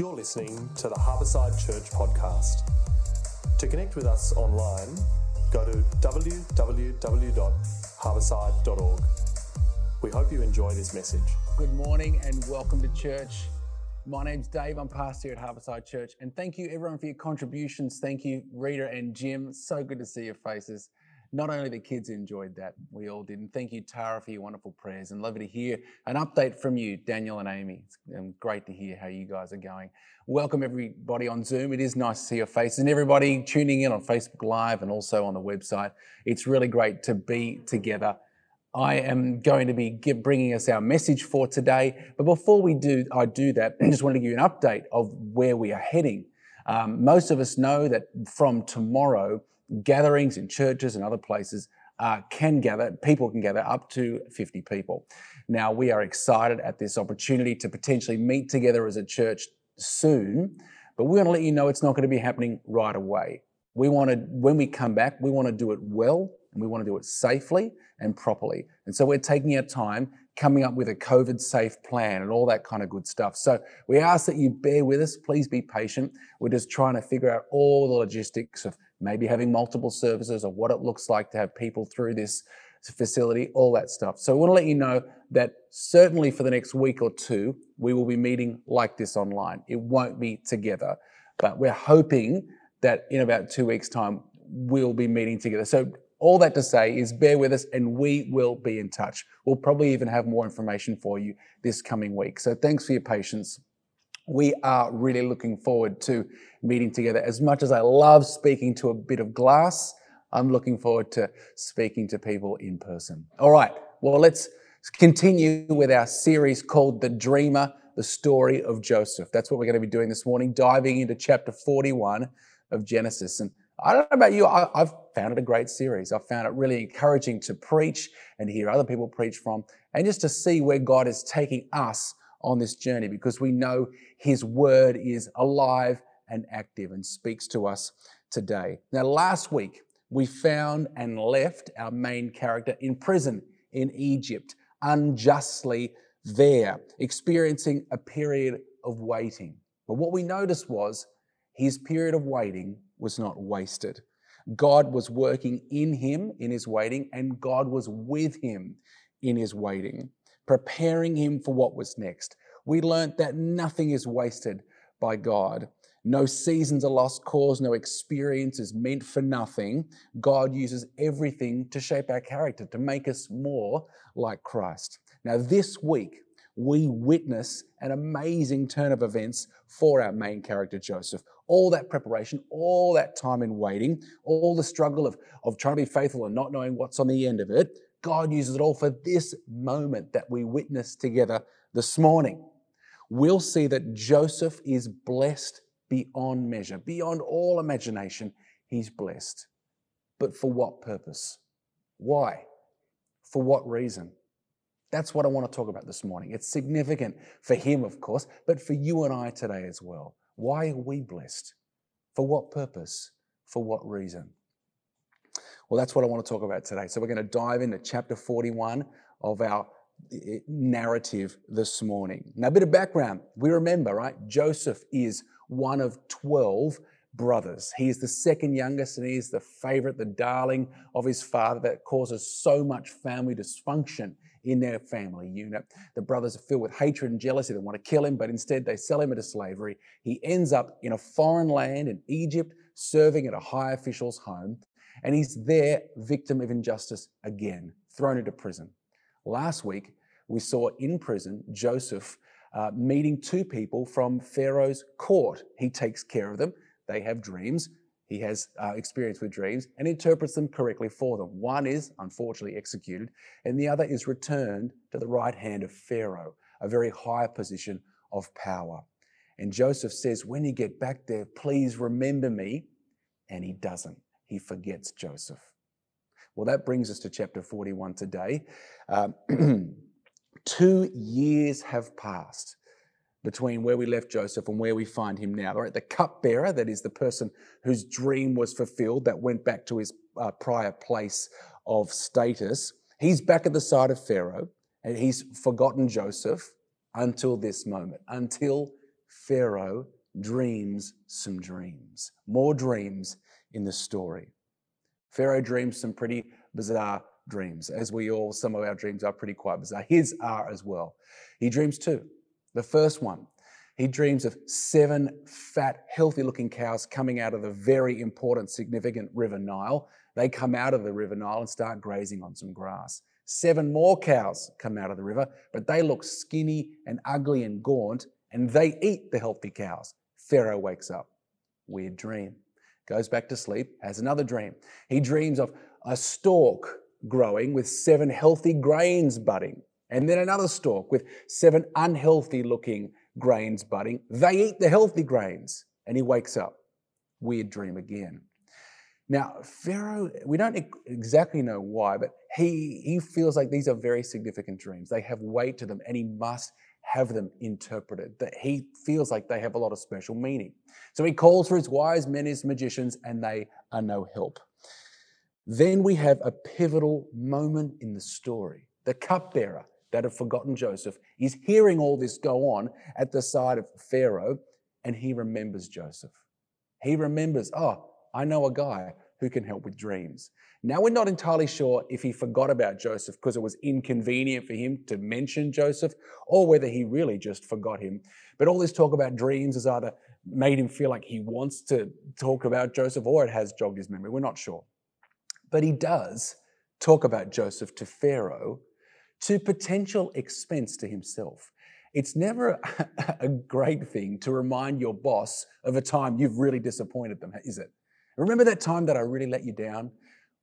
You're listening to the Harborside Church podcast. To connect with us online, go to www.harborside.org. We hope you enjoy this message. Good morning and welcome to church. My name's Dave. I'm pastor here at Harborside Church. And thank you, everyone, for your contributions. Thank you, Rita and Jim. So good to see your faces. Not only the kids enjoyed that, we all did. And thank you, Tara, for your wonderful prayers. And lovely to hear an update from you, Daniel and Amy. It's um, great to hear how you guys are going. Welcome, everybody on Zoom. It is nice to see your faces and everybody tuning in on Facebook Live and also on the website. It's really great to be together. I am going to be bringing us our message for today. But before we do, I do that, I just wanted to give you an update of where we are heading. Um, most of us know that from tomorrow, gatherings in churches and other places uh, can gather, people can gather up to 50 people. Now, we are excited at this opportunity to potentially meet together as a church soon, but we want to let you know it's not going to be happening right away. We want to, when we come back, we want to do it well and we want to do it safely and properly. And so we're taking our time coming up with a COVID safe plan and all that kind of good stuff. So we ask that you bear with us. Please be patient. We're just trying to figure out all the logistics of maybe having multiple services or what it looks like to have people through this facility, all that stuff. So I want to let you know that certainly for the next week or two, we will be meeting like this online. It won't be together, but we're hoping that in about two weeks' time, we'll be meeting together. So all that to say is bear with us and we will be in touch. We'll probably even have more information for you this coming week. So thanks for your patience we are really looking forward to meeting together. As much as I love speaking to a bit of glass, I'm looking forward to speaking to people in person. All right, well, let's continue with our series called The Dreamer, the story of Joseph. That's what we're going to be doing this morning, diving into chapter 41 of Genesis. And I don't know about you, I, have found it a great series. I've found it really encouraging to preach and hear other people preach from, and just to see where God is taking us on this journey because we know His word is alive and active and speaks to us today. Now, last week, we found and left our main character in prison in Egypt, unjustly there, experiencing a period of waiting. But what we noticed was his period of waiting was not wasted. God was working in him in his waiting, and God was with him in his waiting preparing him for what was next. We learnt that nothing is wasted by God. No seasons are lost cause, no experience is meant for nothing. God uses everything to shape our character, to make us more like Christ. Now, this week, we witness an amazing turn of events for our main character, Joseph. All that preparation, all that time in waiting, all the struggle of, of trying to be faithful and not knowing what's on the end of it, God uses it all for this moment that we witness together this morning. We'll see that Joseph is blessed beyond measure, beyond all imagination. He's blessed. But for what purpose? Why? For what reason? That's what I want to talk about this morning. It's significant for him, of course, but for you and I today as well. Why are we blessed? For what purpose? For what reason? Well, that's what I want to talk about today. So we're going to dive into chapter 41 of our narrative this morning. Now, a bit of background. We remember, right? Joseph is one of 12 brothers. He is the second youngest and he is the favorite, the darling of his father that causes so much family dysfunction in their family unit. The brothers are filled with hatred and jealousy. They want to kill him, but instead they sell him into slavery. He ends up in a foreign land in Egypt, serving at a high official's home and he's there, victim of injustice again, thrown into prison. Last week, we saw in prison Joseph uh, meeting two people from Pharaoh's court. He takes care of them, they have dreams. He has uh, experience with dreams and interprets them correctly for them. One is unfortunately executed, and the other is returned to the right hand of Pharaoh, a very high position of power. And Joseph says, When you get back there, please remember me. And he doesn't he forgets Joseph. Well, that brings us to chapter 41 today. Um, two years have passed between where we left Joseph and where we find him now. Right, the cupbearer, that is the person whose dream was fulfilled, that went back to his uh, prior place of status, he's back at the side of Pharaoh and he's forgotten Joseph until this moment, until Pharaoh dreams some dreams. More dreams in the story. Pharaoh dreams some pretty bizarre dreams, as we all, some of our dreams are pretty quite bizarre. His are as well. He dreams two. The first one, he dreams of seven fat, healthy looking cows coming out of the very important, significant River Nile. They come out of the River Nile and start grazing on some grass. Seven more cows come out of the river, but they look skinny and ugly and gaunt, and they eat the healthy cows. Pharaoh wakes up. Weird dream. Goes back to sleep, has another dream. He dreams of a stalk growing with seven healthy grains budding, and then another stalk with seven unhealthy looking grains budding. They eat the healthy grains, and he wakes up. Weird dream again. Now, Pharaoh, we don't exactly know why, but he, he feels like these are very significant dreams. They have weight to them, and he must have them interpreted. That he feels like they have a lot of special meaning. So he calls for his wise men, his magicians, and they are no help. Then we have a pivotal moment in the story. The cupbearer that have forgotten Joseph is hearing all this go on at the side of Pharaoh, and he remembers Joseph. He remembers, oh, I know a guy who can help with dreams. Now, we're not entirely sure if he forgot about Joseph because it was inconvenient for him to mention Joseph or whether he really just forgot him. But all this talk about dreams has either made him feel like he wants to talk about Joseph or it has jogged his memory. We're not sure. But he does talk about Joseph to Pharaoh to potential expense to himself. It's never a great thing to remind your boss of a time you've really disappointed them, is it? Remember that time that I really let you down?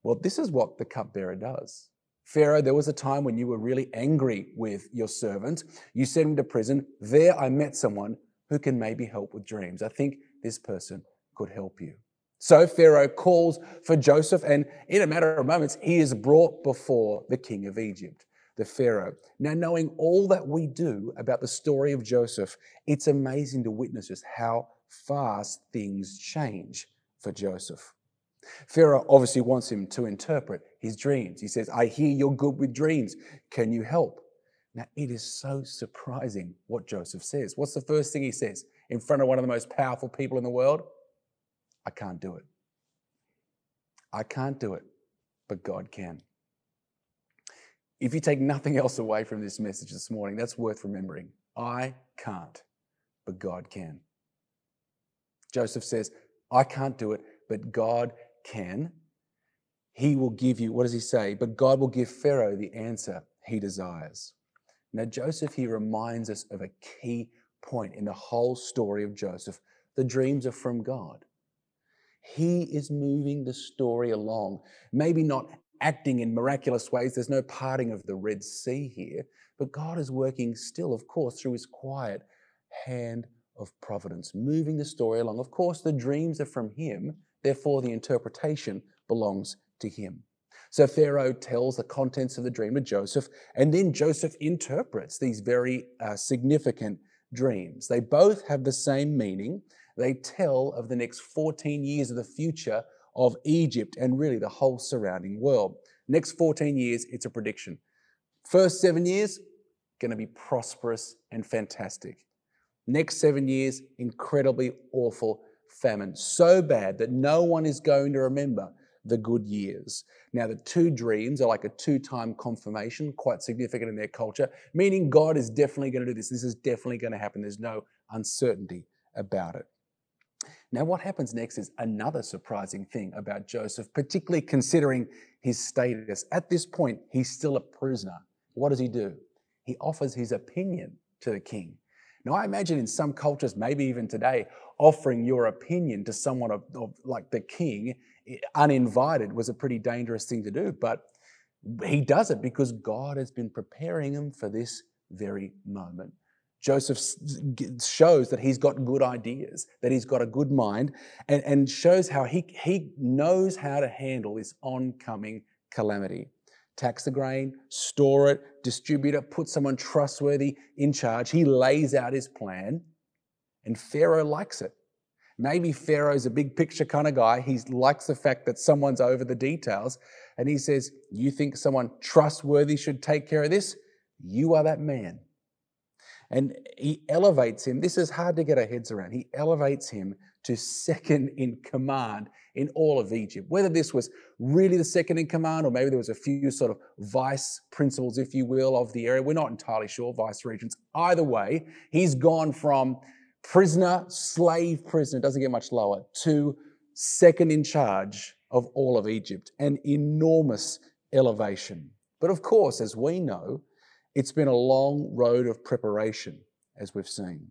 Well, this is what the cupbearer does. Pharaoh, there was a time when you were really angry with your servant. You sent him to prison. There, I met someone who can maybe help with dreams. I think this person could help you. So Pharaoh calls for Joseph, and in a matter of moments, he is brought before the king of Egypt, the Pharaoh. Now, knowing all that we do about the story of Joseph, it's amazing to witness just how fast things change for Joseph. Pharaoh obviously wants him to interpret his dreams. He says, I hear you're good with dreams. Can you help? Now, it is so surprising what Joseph says. What's the first thing he says in front of one of the most powerful people in the world? I can't do it. I can't do it, but God can. If you take nothing else away from this message this morning, that's worth remembering. I can't, but God can. Joseph says, I can't do it, but God can. He will give you, what does he say? But God will give Pharaoh the answer he desires. Now, Joseph here reminds us of a key point in the whole story of Joseph. The dreams are from God. He is moving the story along, maybe not acting in miraculous ways. There's no parting of the Red Sea here, but God is working still, of course, through his quiet hand of providence, moving the story along. Of course, the dreams are from him, therefore, the interpretation belongs to him. So Pharaoh tells the contents of the dream to Joseph, and then Joseph interprets these very uh, significant dreams. They both have the same meaning. They tell of the next 14 years of the future of Egypt and really the whole surrounding world. Next 14 years, it's a prediction. First seven years, going to be prosperous and fantastic. Next seven years, incredibly awful famine. So bad that no one is going to remember the good years. Now, the two dreams are like a two time confirmation, quite significant in their culture, meaning God is definitely going to do this. This is definitely going to happen. There's no uncertainty about it. Now, what happens next is another surprising thing about Joseph, particularly considering his status. At this point, he's still a prisoner. What does he do? He offers his opinion to the king. Now, I imagine in some cultures, maybe even today, offering your opinion to someone of, of, like the king uninvited was a pretty dangerous thing to do. But he does it because God has been preparing him for this very moment. Joseph shows that he's got good ideas, that he's got a good mind, and, and shows how he, he knows how to handle this oncoming calamity tax the grain, store it, distribute it, put someone trustworthy in charge. He lays out his plan, and Pharaoh likes it. Maybe Pharaoh's a big picture kind of guy. He likes the fact that someone's over the details, and he says, You think someone trustworthy should take care of this? You are that man. And he elevates him. This is hard to get our heads around. He elevates him to second in command in all of Egypt. Whether this was really the second in command, or maybe there was a few sort of vice principals, if you will, of the area. We're not entirely sure, vice regents. Either way, he's gone from prisoner, slave prisoner, doesn't get much lower, to second in charge of all of Egypt. An enormous elevation. But of course, as we know, it's been a long road of preparation, as we've seen.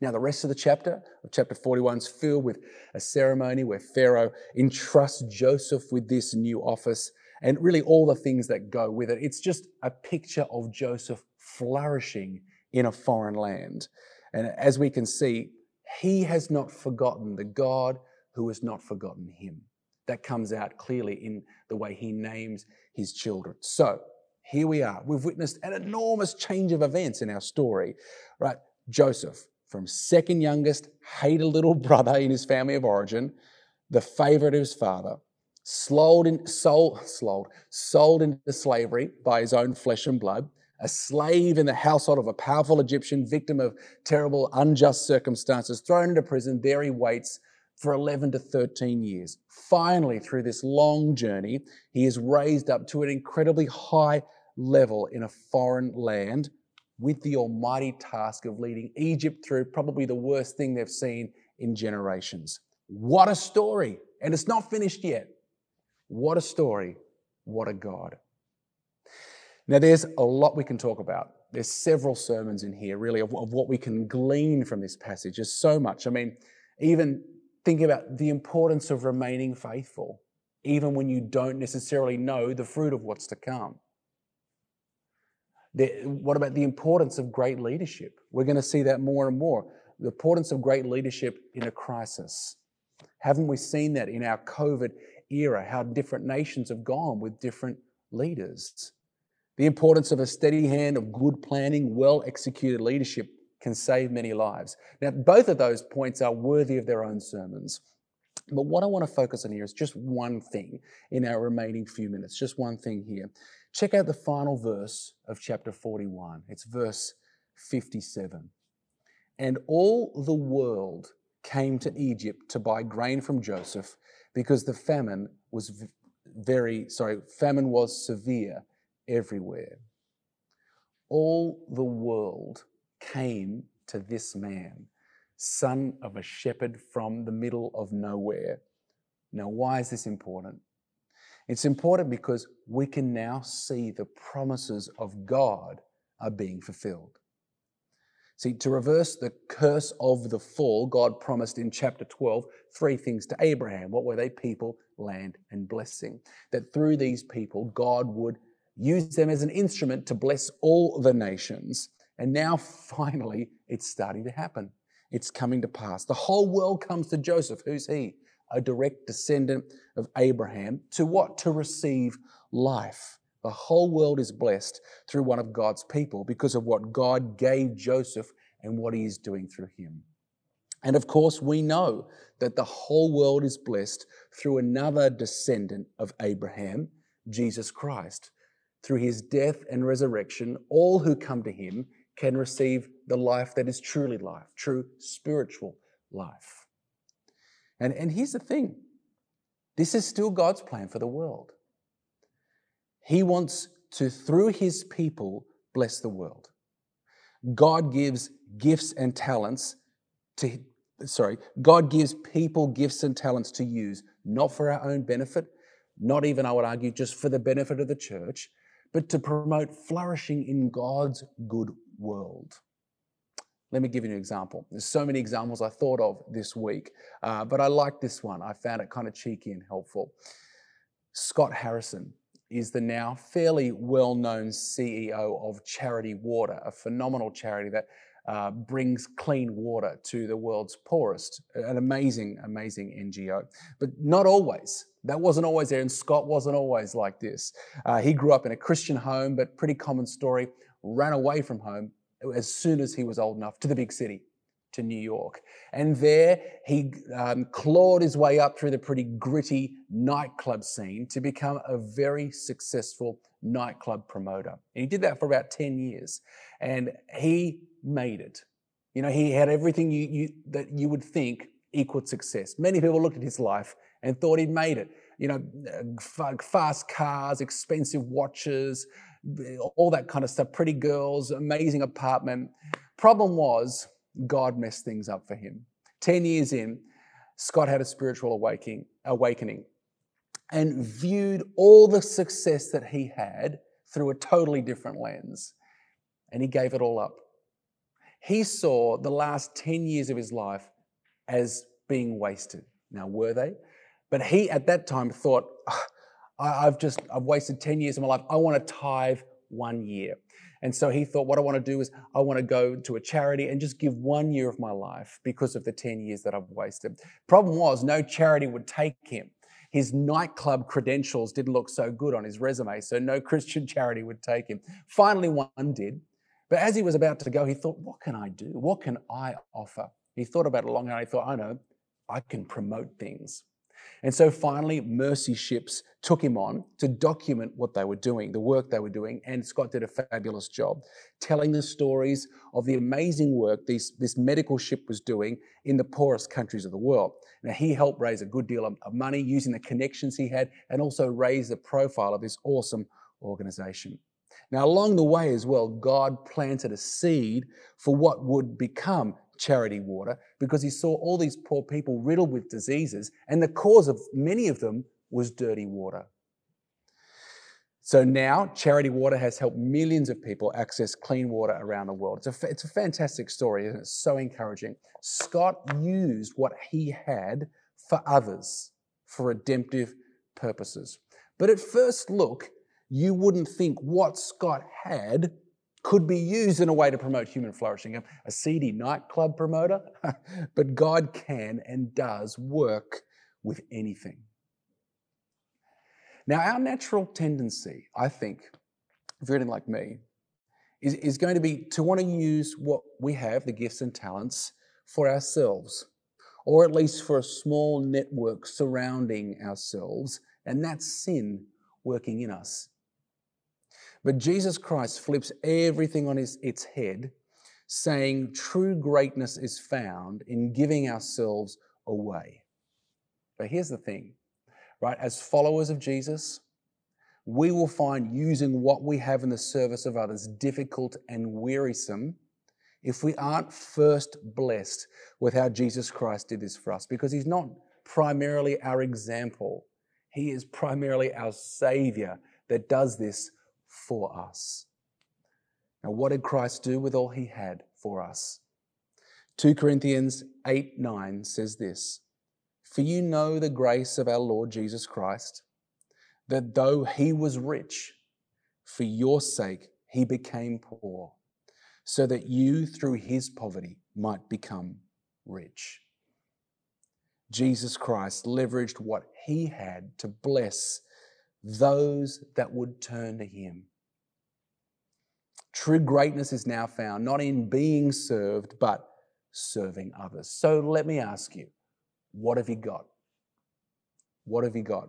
Now, the rest of the chapter, of chapter 41, is filled with a ceremony where Pharaoh entrusts Joseph with this new office and really all the things that go with it. It's just a picture of Joseph flourishing in a foreign land. And as we can see, he has not forgotten the God who has not forgotten him. That comes out clearly in the way he names his children. So, here we are. We've witnessed an enormous change of events in our story, right? Joseph, from second youngest, hated little brother in his family of origin, the favorite of his father, sold, in, sold, sold, sold into slavery by his own flesh and blood, a slave in the household of a powerful Egyptian, victim of terrible, unjust circumstances, thrown into prison. There he waits for 11 to 13 years. Finally, through this long journey, he is raised up to an incredibly high level in a foreign land with the almighty task of leading Egypt through probably the worst thing they've seen in generations. What a story! And it's not finished yet. What a story. What a God. Now, there's a lot we can talk about. There's several sermons in here, really, of, of what we can glean from this passage. There's so much. I mean, even thinking about the importance of remaining faithful, even when you don't necessarily know the fruit of what's to come. The, what about the importance of great leadership? We're going to see that more and more. The importance of great leadership in a crisis. Haven't we seen that in our COVID era, how different nations have gone with different leaders? The importance of a steady hand of good planning, well executed leadership can save many lives. Now, both of those points are worthy of their own sermons. But what I want to focus on here is just one thing in our remaining few minutes, just one thing here. Check out the final verse of chapter 41. It's verse 57. And all the world came to Egypt to buy grain from Joseph because the famine was very, sorry, famine was severe everywhere. All the world came to this man, son of a shepherd from the middle of nowhere. Now, why is this important? It's important because we can now see the promises of God are being fulfilled. See, to reverse the curse of the fall, God promised in chapter 12 three things to Abraham. What were they? People, land, and blessing. That through these people, God would use them as an instrument to bless all the nations. And now, finally, it's starting to happen. It's coming to pass. The whole world comes to Joseph. Who's he? a direct descendant of Abraham, to what? To receive life. The whole world is blessed through one of God's people because of what God gave Joseph and what he is doing through him. And of course, we know that the whole world is blessed through another descendant of Abraham, Jesus Christ. Through his death and resurrection, all who come to him can receive the life that is truly life, true spiritual life. And, and here's the thing this is still God's plan for the world. He wants to, through his people, bless the world. God gives gifts and talents to, sorry, God gives people gifts and talents to use, not for our own benefit, not even, I would argue, just for the benefit of the church, but to promote flourishing in God's good world. Let me give you an example. There's so many examples I thought of this week, uh, but I like this one. I found it kind of cheeky and helpful. Scott Harrison is the now fairly well known CEO of Charity Water, a phenomenal charity that uh, brings clean water to the world's poorest. An amazing, amazing NGO. But not always. That wasn't always there, and Scott wasn't always like this. Uh, he grew up in a Christian home, but pretty common story, ran away from home as soon as he was old enough to the big city to New York. And there he um, clawed his way up through the pretty gritty nightclub scene to become a very successful nightclub promoter. And he did that for about 10 years. And he made it. You know, he had everything you, you, that you would think equaled success. Many people looked at his life and thought he'd made it. You know, fast cars, expensive watches, all that kind of stuff, pretty girls, amazing apartment. Problem was, God messed things up for him. 10 years in, Scott had a spiritual awakening, awakening and viewed all the success that he had through a totally different lens. And he gave it all up. He saw the last 10 years of his life as being wasted. Now, were they? But he at that time thought, oh, I've just, I've wasted 10 years of my life. I want to tithe one year. And so he thought, what I want to do is I want to go to a charity and just give one year of my life because of the 10 years that I've wasted. Problem was, no charity would take him. His nightclub credentials didn't look so good on his resume, so no Christian charity would take him. Finally, one did. But as he was about to go, he thought, what can I do? What can I offer? He thought about it long and he thought, I know, I can promote things. And so finally, Mercy Ships took him on to document what they were doing, the work they were doing. And Scott did a fabulous job telling the stories of the amazing work these, this medical ship was doing in the poorest countries of the world. Now, he helped raise a good deal of, of money using the connections he had and also raise the profile of this awesome organization. Now, along the way as well, God planted a seed for what would become charity water because he saw all these poor people riddled with diseases, and the cause of many of them was dirty water. So now, Charity Water has helped millions of people access clean water around the world. It's a, it's a fantastic story, and it's so encouraging. Scott used what he had for others for redemptive purposes. But at first look, you wouldn't think what Scott had could be used in a way to promote human flourishing. A seedy nightclub promoter, but God can and does work with anything. Now, our natural tendency, I think, if you're anything like me, is, is going to be to want to use what we have, the gifts and talents, for ourselves, or at least for a small network surrounding ourselves, and that's sin working in us. But Jesus Christ flips everything on his, its head, saying true greatness is found in giving ourselves away. But here's the thing, right? As followers of Jesus, we will find using what we have in the service of others difficult and wearisome if we aren't first blessed with how Jesus Christ did this for us, because he's not primarily our example, he is primarily our Savior that does this for us. Now, what did Christ do with all he had for us? 2 Corinthians 8 9 says this For you know the grace of our Lord Jesus Christ, that though he was rich, for your sake he became poor, so that you through his poverty might become rich. Jesus Christ leveraged what he had to bless those that would turn to him. True greatness is now found not in being served, but serving others. So let me ask you, what have you got? What have you got?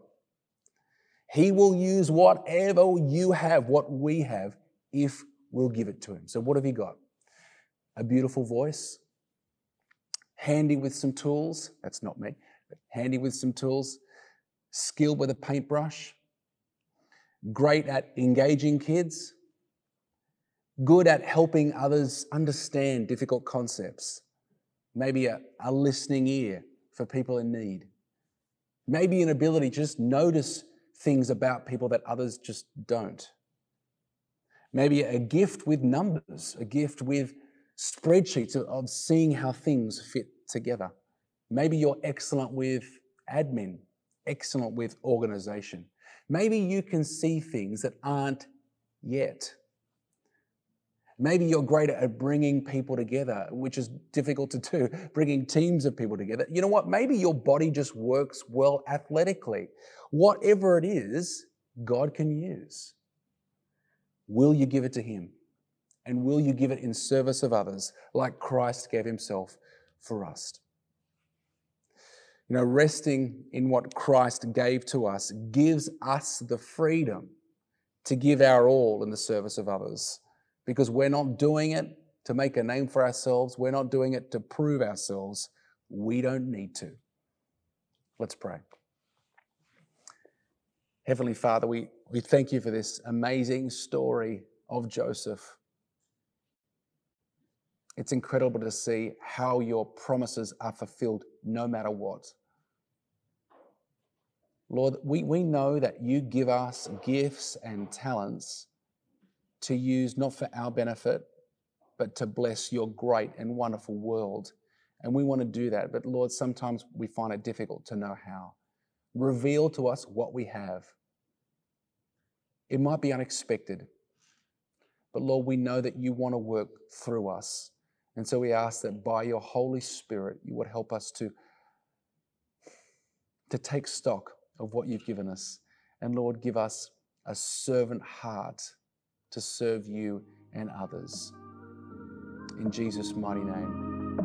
He will use whatever you have, what we have, if we'll give it to him. So, what have you got? A beautiful voice, handy with some tools. That's not me, handy with some tools, skilled with a paintbrush, great at engaging kids, good at helping others understand difficult concepts, maybe a, a listening ear for people in need, maybe an ability to just notice things about people that others just don't. Maybe a gift with numbers, a gift with spreadsheets of seeing how things fit together. Maybe you're excellent with admin, excellent with organization. Maybe you can see things that aren't yet. Maybe you're greater at bringing people together, which is difficult to do, bringing teams of people together. You know what? Maybe your body just works well athletically. Whatever it is, God can use. Will you give it to Him? And will you give it in service of others, like Christ gave himself for us? You know, resting in what Christ gave to us gives us the freedom to give our all in the service of others because we're not doing it to make a name for ourselves, we're not doing it to prove ourselves. We don't need to. Let's pray. Heavenly Father, we, we thank you for this amazing story of Joseph. It's incredible to see how your promises are fulfilled no matter what. Lord, we, we know that you give us gifts and talents to use not for our benefit, but to bless your great and wonderful world. And we want to do that. But Lord, sometimes we find it difficult to know how. Reveal to us what we have. It might be unexpected, but Lord, we know that you want to work through us. And so we ask that by your Holy Spirit, you would help us to, to take stock of what you've given us. And Lord, give us a servant heart to serve you and others. In Jesus' mighty name.